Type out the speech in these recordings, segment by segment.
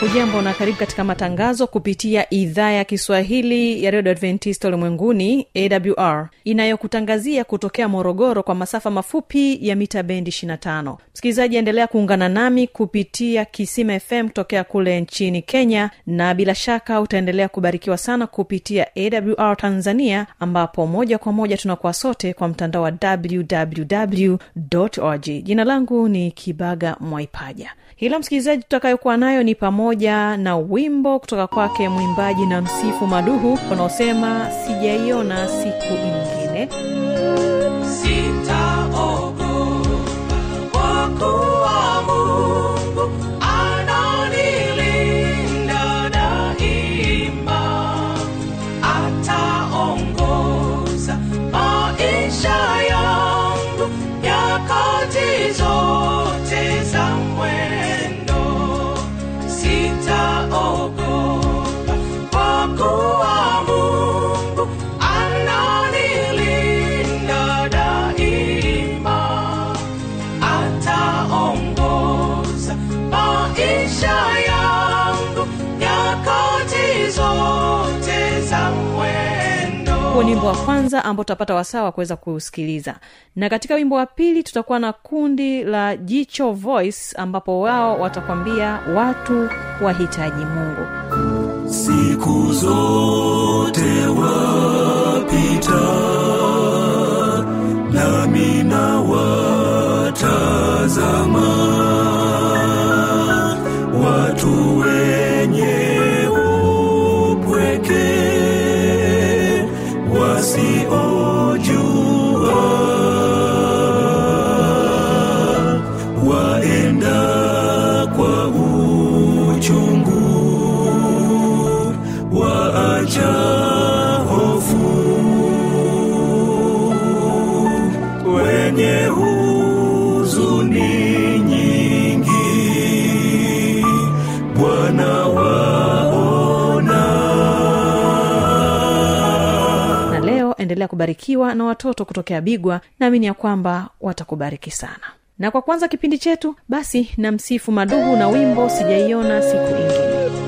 hujambo na karibu katika matangazo kupitia idhaa ya kiswahili ya redio adventista ulimwenguni awr inayokutangazia kutokea morogoro kwa masafa mafupi ya mita bendi 25 msikilizaji endelea kuungana nami kupitia kisima fm kutokea kule nchini kenya na bila shaka utaendelea kubarikiwa sana kupitia awr tanzania ambapo moja kwa moja tunakuwa sote kwa mtandao wa www org. Jina langu ni kibaga mwaipaja hila msikilizaji tutakayokuwa nayo ni pamoja na wimbo kutoka kwake mwimbaji na msifu maduhu unaosema sijaiona siku ingine wa kwanza ambao tutapata wasaa wa kuweza kuusikiliza na katika wimbo wa pili tutakuwa na kundi la jicho voice ambapo wao watakwambia watu wahitaji mungu. Siku zote wapita nami na watazama kubarikiwa na watoto kutokea bigwa naamini ya kwamba watakubariki sana. Na kwa kwanza kipindi chetu basi na msifu maduhu na wimbo sijaiona siku ingine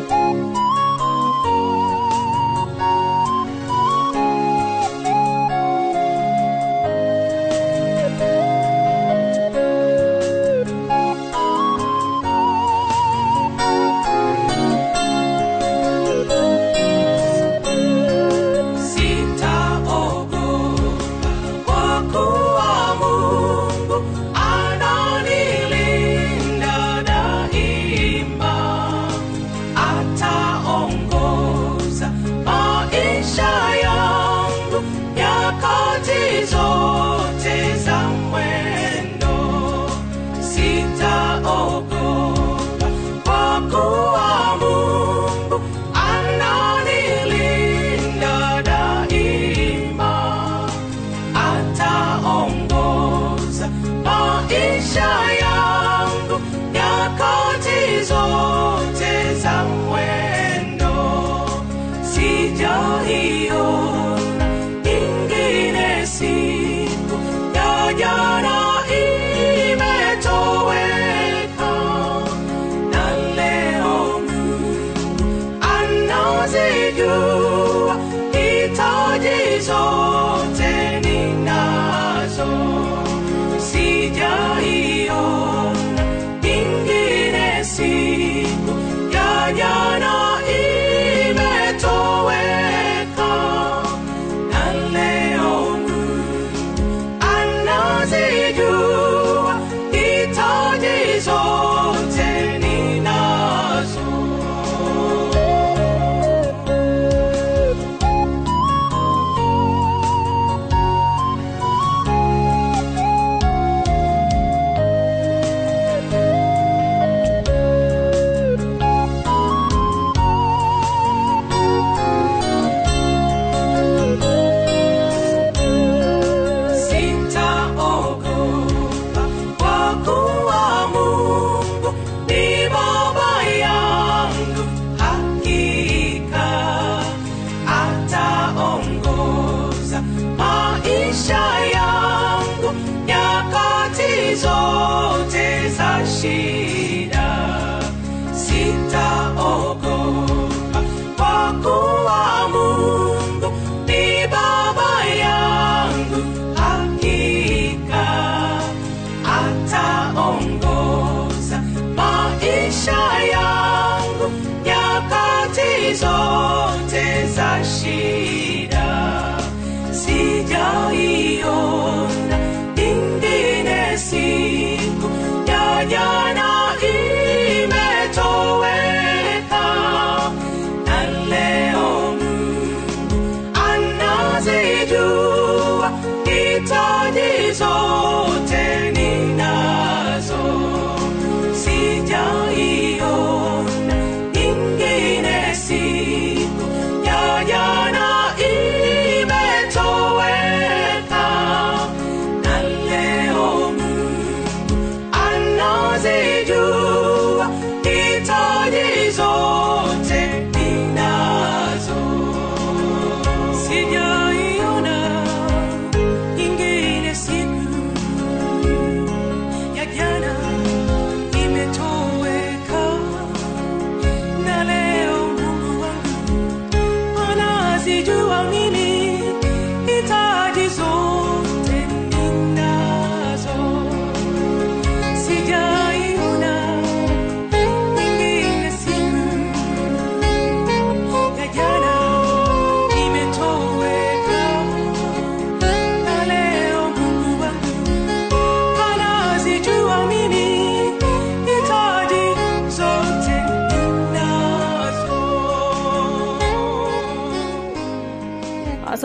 zote za shida.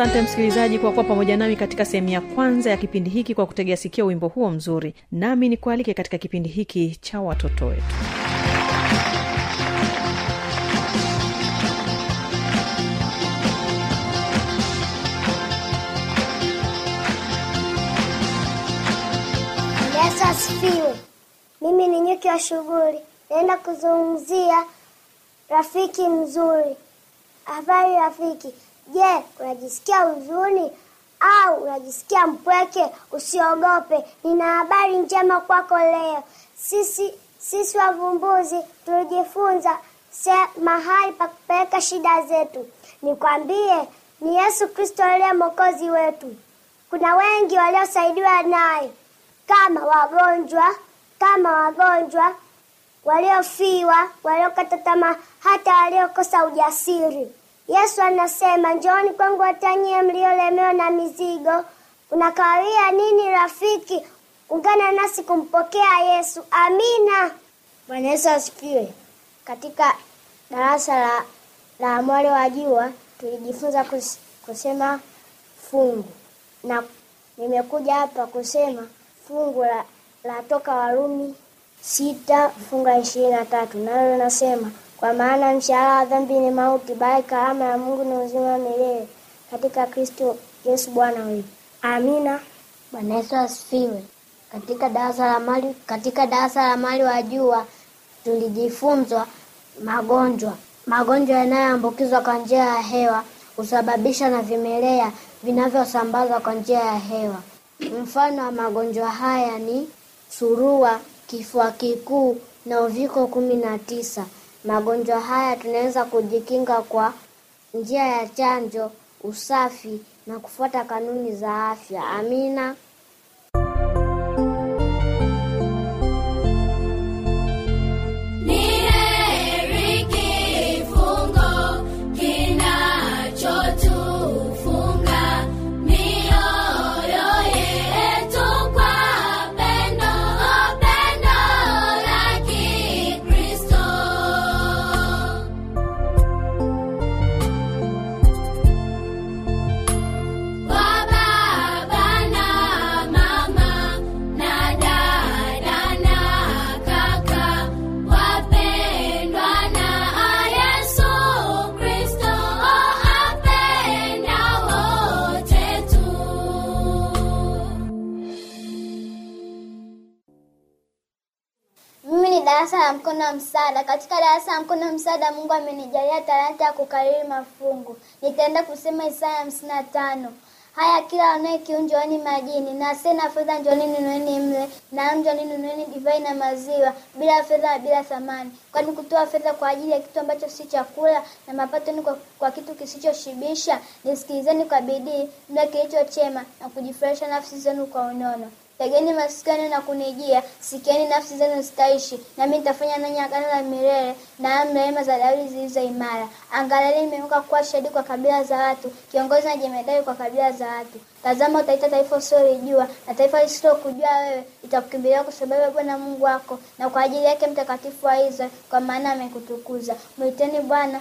Asante msikilizaji kwa kuwa pamoja nami katika sehemu ya kwanza ya kipindi hiki kwa kutegea sikio wimbo huo mzuri nami ni kualike katika kipindi hiki cha watoto wetu Yesu asifiwe. Mimi ni nyuki wa shughuli, naenda kuzungumzia rafiki mzuri. Habari rafiki, je, unajisikia huzuni au unajisikia mpweke? Usiogope, nina habari njema kwako leo. Sisi sisi wavumbuzi tulijifunza se- mahali pa kupeleka shida zetu. Nikwambie, ni Yesu Kristo aliye mwokozi wetu. Kuna wengi waliosaidiwa naye kama wagonjwa, kama wagonjwa waliofiwa, waliokata tamaa, hata waliokosa ujasiri. Yesu anasema, njooni kwangu watanyie mliolemewa na mizigo. Unakawia nini rafiki? Ungana nasi kumpokea Yesu. Amina. Bwana Yesu asifiwe. Katika darasa la, la mwale wa jua tulijifunza kus, kusema fungu na nimekuja hapa kusema fungu la, la toka Warumi sita fungu la ishirini na tatu nalo linasema kwa maana mshahara wa dhambi ni mauti, bali karama ya Mungu ni uzima wa milele katika Kristo Yesu Bwana wetu. Amina. Bwana Yesu asifiwe. Katika darasa la mali katika darasa la mali wa jua tulijifunzwa magonjwa. Magonjwa yanayoambukizwa kwa njia ya hewa husababishwa na vimelea vinavyosambazwa kwa njia ya hewa. Mfano wa magonjwa haya ni surua, kifua kikuu na uviko kumi na tisa. Magonjwa haya tunaweza kujikinga kwa njia ya chanjo, usafi na kufuata kanuni za afya. Amina. Wa msaada. Katika darasa la mkono msaada, Mungu amenijalia talanta ya kukariri mafungu. Nitaenda kusema Isaya hamsini na tano. Haya, kila wanaye kiu njooni majini, na asiye fedha njooni nunueni mle, na njooni nunueni divai na maziwa, bila fedha na bila thamani. Kwani kutoa fedha kwa ajili ya kitu ambacho si chakula, na mapato ni kwa, kwa kitu kisichoshibisha? Nisikilizeni kwa bidii mle kilicho chema, na kujifurahisha nafsi zenu kwa unono. Tegeni masikani na kunijia, sikieni nafsi zenu zitaishi, nami nitafanya nanyi agano la milele na rehema za Daudi zilizo imara. Angalieni, nimeinuka kuwa shahidi kwa kabila za watu, kiongozi na jemedari kwa kabila za watu. Tazama, utaita taifa usilolijua, na taifa lisilokujua wewe litakukimbilia kwa sababu ya Bwana Mungu wako, na kwa ajili yake Mtakatifu wa Israeli, kwa maana amekutukuza. Mwiteni Bwana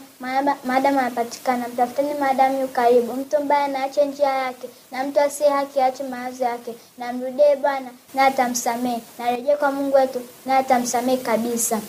maadamu anapatikana, mtafuteni maadamu yu karibu. Mtu mbaya na njia yake, na mtu asiye haki aache mawazo yake. Na mrudie Bwana na atamsamehe, na rejee kwa Mungu wetu na atamsamehe kabisa.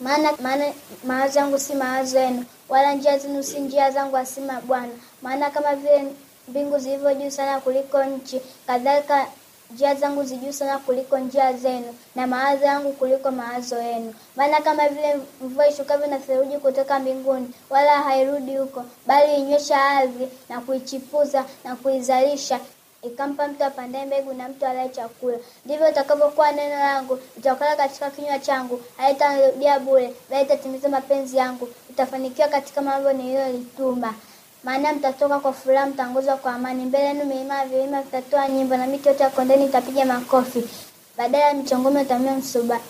Maana maana mawazo yangu si mawazo yenu, wala njia zenu si njia zangu, asema Bwana. Maana kama vile mbingu zilivyo juu sana kuliko nchi, kadhalika njia zangu zijuu sana kuliko njia zenu, na mawazo yangu kuliko mawazo yenu. Maana kama vile mvua ishukavyo na theluji kutoka mbinguni, wala hairudi huko, bali inywesha ardhi na kuichipuza na kuizalisha ikampa mtu apandaye mbegu na mtu alaye chakula. Ndivyo utakavyokuwa neno langu litakalo katika kinywa changu, haitanirudia bure, bali itatimiza mapenzi yangu. Utafanikiwa katika mambo niliyolituma. Maana mtatoka kwa furaha, mtaongozwa kwa amani. Mbele yenu milima vilima vitatoa nyimbo, na miti yote ya kondeni itapiga makofi. Badala ya michongome utamia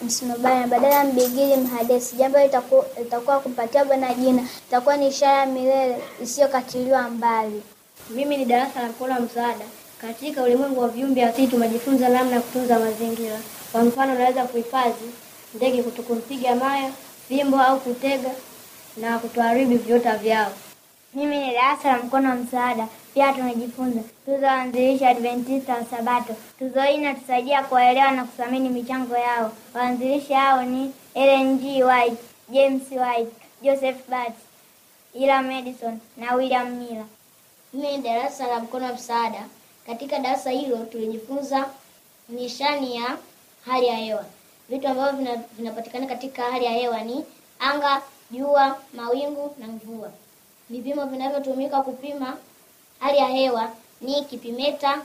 msunobari, na badala ya mbigili mhadesi. Jambo litakuwa kumpatia Bwana jina, itakuwa ni ishara ya milele isiyokatiliwa mbali. Mimi ni darasa la mkono msaada. Katika ulimwengu wa viumbe asili tumejifunza namna ya kutunza mazingira. Kwa mfano, unaweza kuhifadhi ndege kutokumpiga maya fimbo au kutega na kutoharibu viota vyao. Mimi ni darasa la mkono wa msaada. Pia tumejifunza tuzo waanzilishi Adventista wa Sabato. Tuzo hii inatusaidia kuwaelewa na kuthamini michango yao. Waanzilishi hao ni Ellen G. White, James White, Joseph Bat, Ila Madison na William Miller. Mimi ni darasa la mkono wa msaada. Katika darasa hilo tulijifunza nishani ya hali ya hewa. Vitu ambavyo vinapatikana katika hali ya hewa ni anga, jua, mawingu na mvua. Vipimo vinavyotumika kupima hali ya hewa ni kipimeta,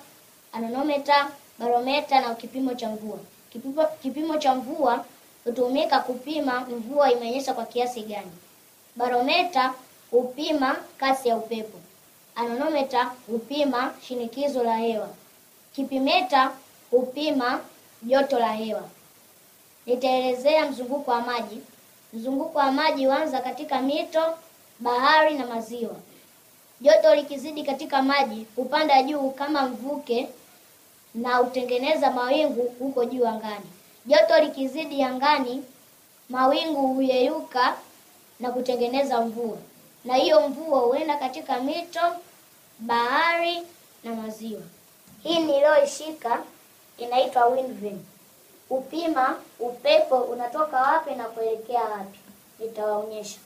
anenometa, barometa na kipimo cha mvua. Kipimo, kipimo cha mvua hutumika kupima mvua imenyesha kwa kiasi gani. Barometa hupima kasi ya upepo. Anenometa hupima shinikizo la hewa. Kipimeta hupima joto la hewa. Nitaelezea mzunguko wa maji. Mzunguko wa maji huanza katika mito, bahari na maziwa. Joto likizidi katika maji hupanda juu kama mvuke na hutengeneza mawingu huko juu angani. Joto likizidi angani, mawingu huyeyuka na kutengeneza mvua, na hiyo mvua huenda katika mito, bahari na maziwa. Hii niliyoishika inaitwa wind vane. Upima upepo unatoka wapi na kuelekea wapi. Nitawaonyesha.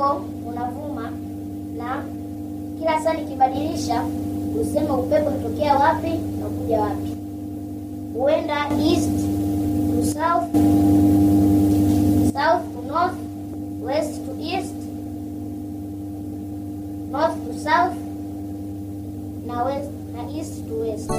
Upepo unavuma na kila saa nikibadilisha usema upepo unatokea wapi na kuja wapi. Huenda east to south, south to north, west to east, north to south na west na east to west.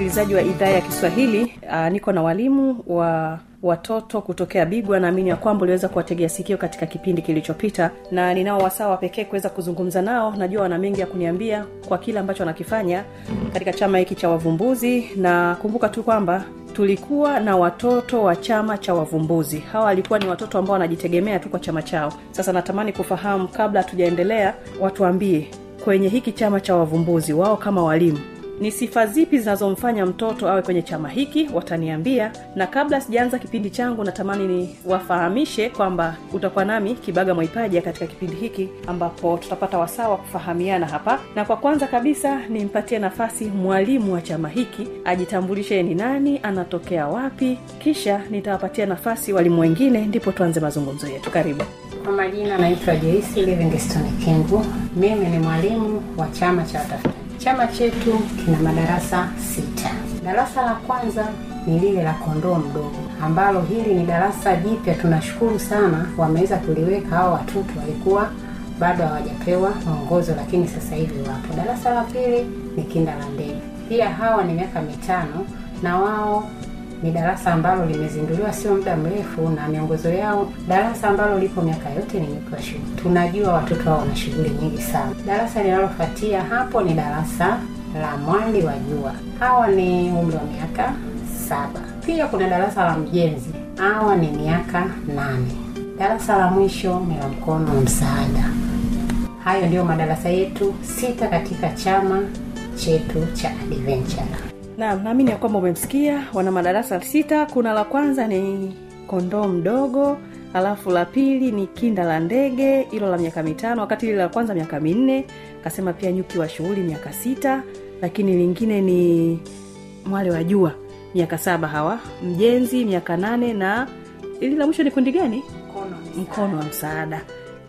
Msikilizaji wa idhaa ya kiswahili uh, niko na walimu wa watoto kutokea bigwa. Naamini ya kwamba uliweza kuwategea sikio katika kipindi kilichopita na ninao wasawa pekee kuweza kuzungumza nao. Najua wana mengi ya kuniambia kwa kile ambacho wanakifanya katika chama hiki cha wavumbuzi na kumbuka tu kwamba tulikuwa na watoto wa chama cha wavumbuzi. Hawa walikuwa ni watoto ambao wanajitegemea tu kwa chama chao. Sasa natamani kufahamu kabla hatujaendelea watuambie kwenye hiki chama cha wavumbuzi wao kama walimu ni sifa zipi zinazomfanya mtoto awe kwenye chama hiki? Wataniambia. Na kabla sijaanza kipindi changu natamani ni wafahamishe kwamba utakuwa nami kibaga mwaipaja katika kipindi hiki ambapo tutapata wasaa wa kufahamiana hapa. Na kwa kwanza kabisa nimpatie nafasi mwalimu wa chama hiki ajitambulishe ni nani anatokea wapi kisha nitawapatia nafasi walimu wengine ndipo tuanze mazungumzo yetu. Karibu. Kwa majina naitwa jeisi livingston kingu. Mimi ni mwalimu wa chama cha watafutaji. Chama chetu kina madarasa sita. Darasa la kwanza ni lile la kondoo mdogo, ambalo hili ni darasa jipya. Tunashukuru sana, wameweza kuliweka. Hao watoto walikuwa bado hawajapewa mwongozo, lakini sasa hivi wapo. Darasa la pili ni kinda la ndege, pia hawa ni miaka mitano na wao ni darasa ambalo limezinduliwa sio muda mrefu na miongozo yao. Darasa ambalo lipo miaka yote ni shule. Tunajua watoto hao wana shughuli nyingi sana. Darasa linalofuatia hapo ni darasa la mwali wa jua, hawa ni umri wa miaka saba. Pia kuna darasa la mjenzi, hawa ni miaka nane. Darasa la mwisho ni la mkono wa msaada. Hayo ndiyo madarasa yetu sita katika chama chetu cha Adventure. Naam naamini ya kwamba umemsikia wana madarasa sita. Kuna la kwanza ni kondoo mdogo alafu la pili ni kinda la ndege hilo la miaka mitano wakati lile la kwanza miaka minne. Kasema pia nyuki wa shughuli miaka sita lakini lingine ni mwale wa jua miaka saba hawa. Mjenzi miaka nane na ili la mwisho ni kundi gani? Mkono wa msaada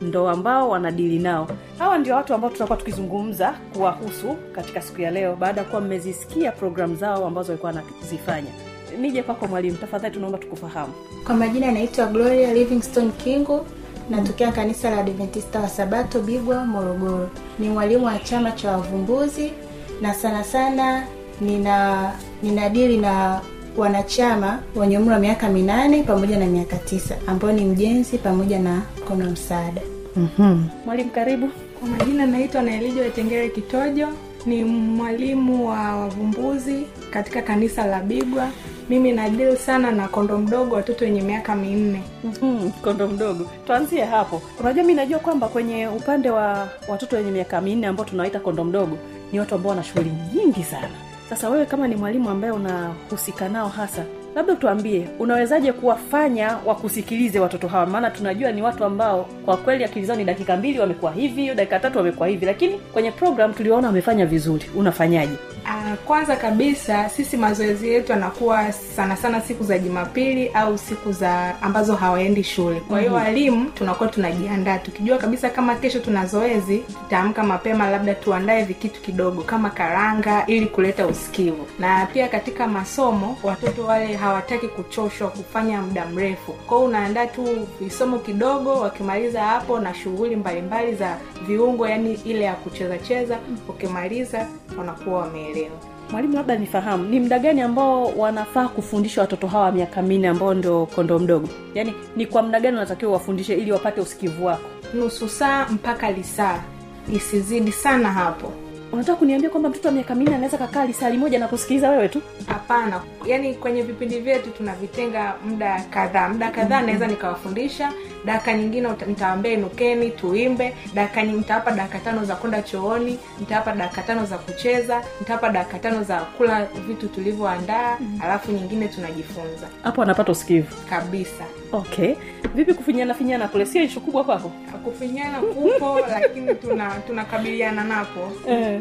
ndo ambao wanadili nao. Hawa ndio watu ambao tutakuwa tukizungumza kuwahusu katika siku ya leo baada ya kuwa mmezisikia programu zao ambazo walikuwa wanazifanya. Nije kwako mwalimu tafadhali tunaomba tukufahamu. Kwa majina yanaitwa Gloria Livingstone Kingu, natokea kanisa la Adventista wa Sabato Bigwa, Morogoro. Ni mwalimu wa chama cha wavumbuzi na sana sana nina ninadili na wanachama wenye umri wa miaka minane pamoja na miaka tisa ambao ni mjenzi pamoja na mkono wa msaada. mm-hmm. mwalimu karibu Kwa majina naitwa Naelijo Itengere Kitojo, ni mwalimu wa wavumbuzi katika kanisa la Bigwa. Mimi nadili sana na kondo mdogo, watoto wenye miaka minne. mm, kondo mdogo tuanzie hapo unajua mi najua kwamba kwenye upande wa watoto wenye miaka minne ambao tunawaita kondo mdogo ni watu ambao wana shughuli nyingi sana sasa wewe kama ni mwalimu ambaye unahusika nao hasa labda tuambie unawezaje kuwafanya wakusikilize watoto hawa? Maana tunajua ni watu ambao kwa kweli akili zao ni dakika mbili wamekuwa hivi dakika tatu wamekuwa hivi. Lakini kwenye program tuliwaona wamefanya vizuri. Unafanyaje kwanza kabisa sisi mazoezi yetu yanakuwa sana sana siku za Jumapili au siku za ambazo hawaendi shule. Kwa hiyo Mhm. walimu tunakuwa tunajiandaa tukijua kabisa kama kesho tuna zoezi, tutaamka mapema, labda tuandae vikitu kidogo kama karanga ili kuleta usikivu. Na pia katika masomo watoto wale hawataki kuchoshwa kufanya muda mrefu, kwa hiyo unaandaa tu visomo kidogo, wakimaliza hapo na shughuli mbalimbali za viungo, yani ile ya kuchezacheza, ukimaliza wanakuwa wameelewa. Mwalimu labda nifahamu ni muda gani ambao wanafaa kufundisha watoto hawa miaka minne ambao ndio kondo mdogo? Yaani ni kwa muda gani unatakiwa wafundishe ili wapate usikivu wako? Nusu saa mpaka lisaa. Isizidi sana hapo unataka kuniambia kwamba mtoto wa miaka minne anaweza kakaa lisali moja na kusikiliza wewe tu? Hapana. Yaani kwenye vipindi vyetu tunavitenga muda kadhaa. Muda kadhaa Mhm. naweza nikawafundisha dakika nyingine nitawambia inukeni tuimbe dakika nitawapa dakika tano za kwenda chooni nitawapa dakika tano za kucheza nitawapa dakika tano za kula vitu tulivyoandaa alafu nyingine tunajifunza. Hapo anapata usikivu. Kabisa. Okay. Vipi kufinyana finyana kule? Sio ishu kubwa kwako? Kufinyana kupo lakini tuna tunakabiliana napo. Eh.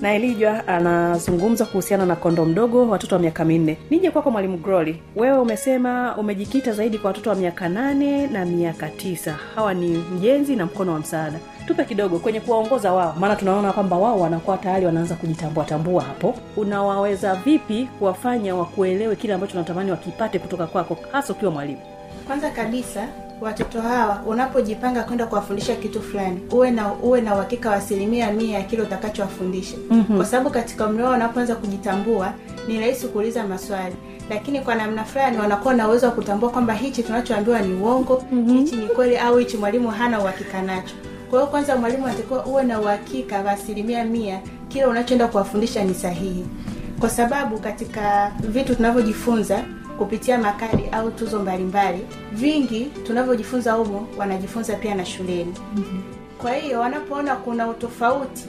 Na elijwa anazungumza kuhusiana na kondo mdogo watoto wa miaka minne. Nije kwako mwalimu groli. Wewe umesema umejikita zaidi kwa watoto wa miaka nane na miaka tisa. Hawa ni mjenzi na mkono wa msaada. Tupe kidogo kwenye kuwaongoza wao maana tunaona kwamba wao wanakuwa tayari wanaanza kujitambua tambua hapo. Unawaweza vipi kuwafanya wakuelewe kile ambacho unatamani wakipate kutoka kwako hasa ukiwa mwalimu? Kwanza kabisa watoto hawa unapojipanga kwenda kuwafundisha kitu fulani uwe na uwe na uhakika wa asilimia mia ya kile utakachowafundisha. Mhm. kwa sababu katika umri wao wanapoanza kujitambua ni rahisi kuuliza maswali. Lakini kwa namna fulani wanakuwa na uwezo wa kutambua kwamba hichi tunachoambiwa ni uongo hichi ni kweli au hichi mwalimu hana uhakika nacho. Kwa hiyo kwanza mwalimu anatakiwa uwe na uhakika wa asilimia mia kile unachoenda kuwafundisha ni sahihi. Kwa sababu katika vitu tunavyojifunza kupitia makadi au tuzo mbalimbali vingi tunavyojifunza humo wanajifunza pia na shuleni. Kwa hiyo wanapoona kuna utofauti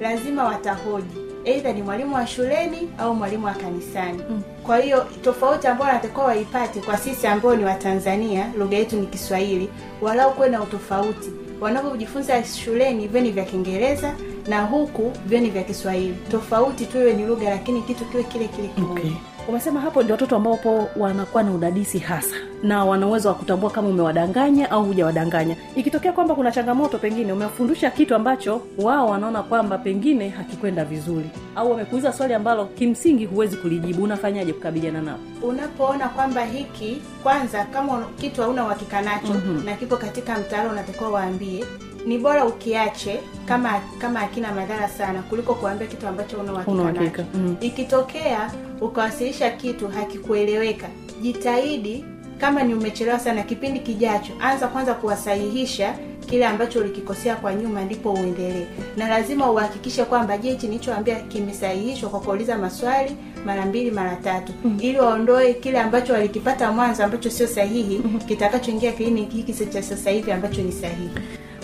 lazima watahoji. Eidha ni mwalimu wa shuleni au mwalimu wa kanisani. Kwa hiyo tofauti ambayo wanatakiwa waipate kwa sisi ambao ni watanzania lugha yetu ni kiswahili walau kuwe na utofauti. Wanavyojifunza shuleni vyo ni vya kiingereza na huku vyo ni vya kiswahili. Tofauti tu iwe ni lugha lakini kitu kiwe kile kile kimoja okay. Umesema hapo ndio watoto ambao wanakuwa na udadisi hasa na wana uwezo wa kutambua kama umewadanganya au hujawadanganya ikitokea kwamba kuna changamoto pengine umefundisha kitu ambacho wao wanaona kwamba pengine hakikwenda vizuri au wamekuuliza swali ambalo kimsingi huwezi kulijibu unafanyaje kukabiliana nao unapoona kwamba hiki kwanza kama kitu hauna uhakika nacho Mhm. na kipo katika mtaala unatakiwa waambie ni bora ukiache kama kama hakina madhara sana kuliko kuambia kitu ambacho una uhakika mm. ikitokea ukawasilisha kitu hakikueleweka jitahidi kama ni umechelewa sana kipindi kijacho anza kwanza kuwasahihisha kile ambacho ulikikosea kwa nyuma ndipo uendelee. Na lazima uhakikishe kwamba je hichi nilichoambia kimesahihishwa kwa kuuliza maswali mara mbili mara tatu. Ili waondoe kile ambacho walikipata mwanzo ambacho sio sahihi kitakachoingia kliniki hiki cha sasa hivi ambacho ni sahihi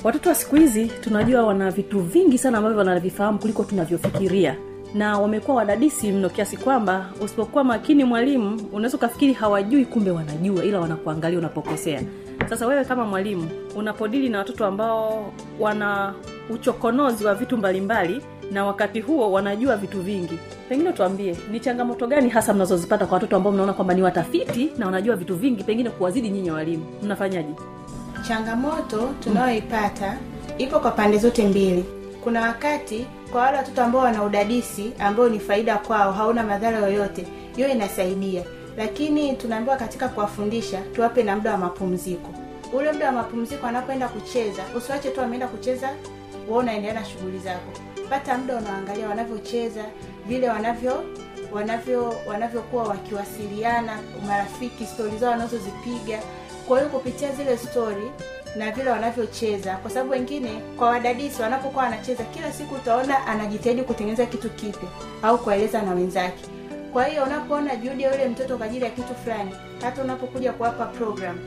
watoto wa siku hizi tunajua wana vitu vingi sana ambavyo wanavifahamu kuliko tunavyofikiria. Na wamekuwa wadadisi mno kiasi kwamba usipokuwa makini mwalimu unaweza ukafikiri hawajui kumbe wanajua ila wanakuangalia unapokosea. Sasa wewe kama mwalimu unapodili na watoto ambao wana uchokonozi wa vitu mbalimbali na wakati huo wanajua vitu vingi. Pengine tuambie ni changamoto gani hasa mnazozipata kwa watoto ambao mnaona kwamba ni watafiti na wanajua vitu vingi pengine kuwazidi nyinyi walimu? Mnafanyaje changamoto tunayoipata ipo kwa pande zote mbili. Kuna wakati kwa wale watoto ambao wana udadisi ambao ni faida kwao hauna madhara yoyote hiyo inasaidia. Lakini tunaambiwa katika kuwafundisha tuwape na muda wa mapumziko. Ule muda wa mapumziko anapoenda kucheza usiwache tu ameenda kucheza wewe unaendelea na shughuli zako. Pata muda unaangalia wanavyocheza vile wanavyo wanavyo wanavyokuwa wakiwasiliana marafiki stori zao wanazozipiga kwa hiyo kupitia zile stori na vile wanavyocheza. Kwa sababu wengine kwa wadadisi wanapokuwa wanacheza kila siku utaona anajitahidi kutengeneza kitu kipya au kueleza na wenzake. Kwa hiyo unapoona juhudi ya yule mtoto kwa ajili ya kitu fulani hata unapokuja kuwapa program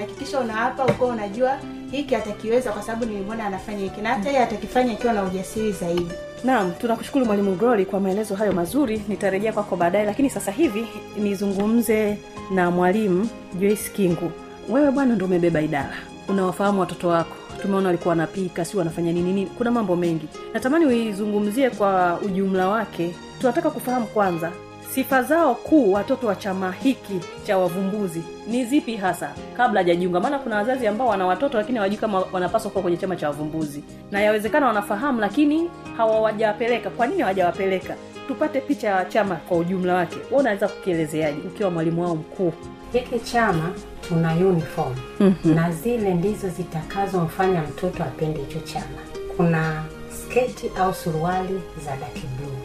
hakikisha unawapa uko, unajua hiki atakiweza kwa sababu nilimwona anafanya hiki na hata yeye atakifanya ikiwa na ujasiri zaidi. Naam tunakushukuru mwalimu glory kwa maelezo hayo mazuri. Nitarejea kwako baadaye lakini sasa hivi nizungumze na mwalimu joyce kingu wewe bwana ndo umebeba idara. Unawafahamu watoto wako. Tumeona walikuwa wanapika si wanafanya nini nini. Kuna mambo mengi. Natamani uizungumzie kwa ujumla wake. Tunataka kufahamu kwanza sifa zao kuu watoto wa chama hiki cha wavumbuzi ni zipi hasa? Kabla hajajiunga maana kuna wazazi ambao wana watoto lakini hawajui kama wanapaswa kuwa kwenye chama cha wavumbuzi. Na yawezekana wanafahamu lakini hawawajawapeleka kwa nini hawajawapeleka tupate picha ya chama kwa ujumla wake. Wa unaweza kukielezeaje ukiwa mwalimu wao mkuu? Hiki chama tuna uniform. Mhm. na zile ndizo zitakazomfanya mtoto apende hicho chama. Kuna sketi au suruali za daki bluu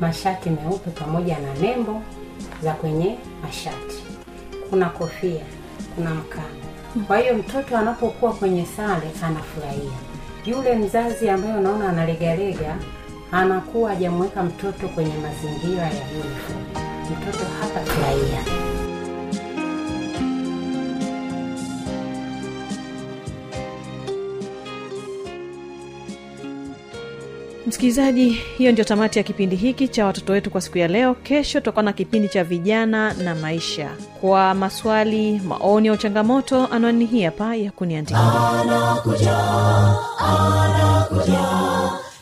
mashati meupe pamoja na nembo za kwenye mashati. Kuna kofia kuna mkanda. Kwa hiyo mtoto anapokuwa kwenye sare anafurahia. Yule mzazi ambaye unaona analegalega anakuwa hajamweka mtoto kwenye mazingira ya uniform mtoto hatafurahia msikilizaji hiyo ndio tamati ya kipindi hiki cha watoto wetu kwa siku ya leo. Kesho tutakuwa na kipindi cha vijana na maisha. Kwa maswali maoni au changamoto anwani hii hapa ya anakuja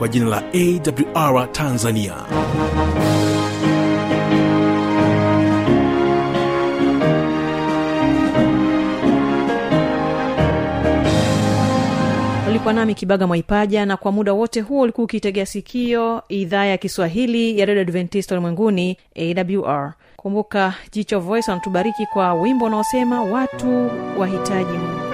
kwa jina la awr tanzania. Ulikuwa nami kibaga mwaipaja na kwa muda wote huo ulikuwa ukitegea sikio idhaa ya kiswahili ya redio adventista ulimwenguni awr kumbuka jicho voice wanatubariki kwa wimbo unaosema watu wahitaji mungu